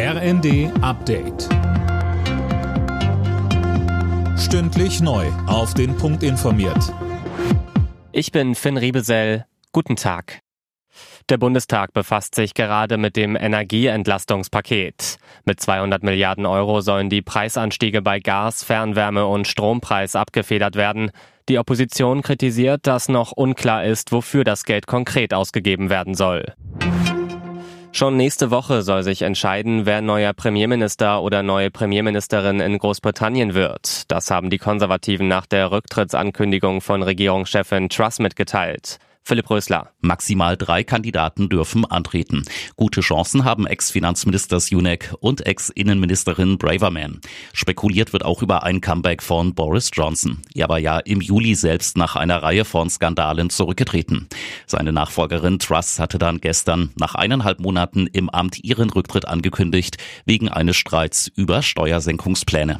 RND Update. Stündlich neu. Auf den Punkt informiert. Ich bin Finn Riebesell. Guten Tag. Der Bundestag befasst sich gerade mit dem Energieentlastungspaket. Mit 200 Milliarden Euro sollen die Preisanstiege bei Gas, Fernwärme und Strompreis abgefedert werden. Die Opposition kritisiert, dass noch unklar ist, wofür das Geld konkret ausgegeben werden soll. Schon nächste Woche soll sich entscheiden, wer neuer Premierminister oder neue Premierministerin in Großbritannien wird. Das haben die Konservativen nach der Rücktrittsankündigung von Regierungschefin Truss mitgeteilt. Philipp Rösler. Maximal drei Kandidaten dürfen antreten. Gute Chancen haben Ex-Finanzminister Sunak und Ex-Innenministerin Braverman. Spekuliert wird auch über ein Comeback von Boris Johnson. Er war ja im Juli selbst nach einer Reihe von Skandalen zurückgetreten. Seine Nachfolgerin Truss hatte dann gestern nach eineinhalb Monaten im Amt ihren Rücktritt angekündigt, wegen eines Streits über Steuersenkungspläne.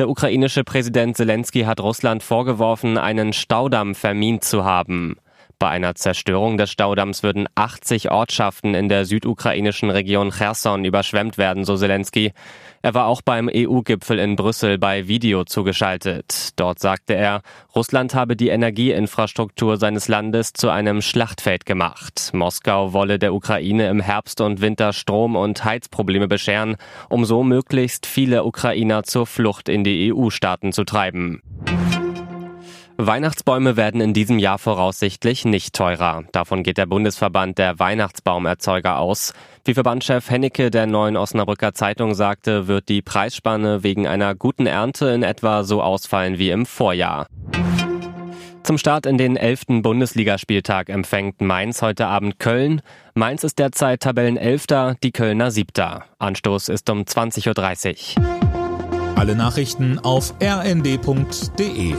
Der ukrainische Präsident Zelensky hat Russland vorgeworfen, einen Staudamm vermint zu haben. Bei einer Zerstörung des Staudamms würden 80 Ortschaften in der südukrainischen Region Cherson überschwemmt werden, so Zelensky. Er war auch beim EU-Gipfel in Brüssel bei Video zugeschaltet. Dort sagte er, Russland habe die Energieinfrastruktur seines Landes zu einem Schlachtfeld gemacht. Moskau wolle der Ukraine im Herbst und Winter Strom- und Heizprobleme bescheren, um so möglichst viele Ukrainer zur Flucht in die EU-Staaten zu treiben. Weihnachtsbäume werden in diesem Jahr voraussichtlich nicht teurer. Davon geht der Bundesverband der Weihnachtsbaumerzeuger aus. Wie Verbandschef Hennecke der neuen Osnabrücker Zeitung sagte, wird die Preisspanne wegen einer guten Ernte in etwa so ausfallen wie im Vorjahr. Zum Start in den elften Bundesligaspieltag empfängt Mainz heute Abend Köln. Mainz ist derzeit Tabellenelfter, die Kölner Siebter. Anstoß ist um 20.30 Uhr. Alle Nachrichten auf rnd.de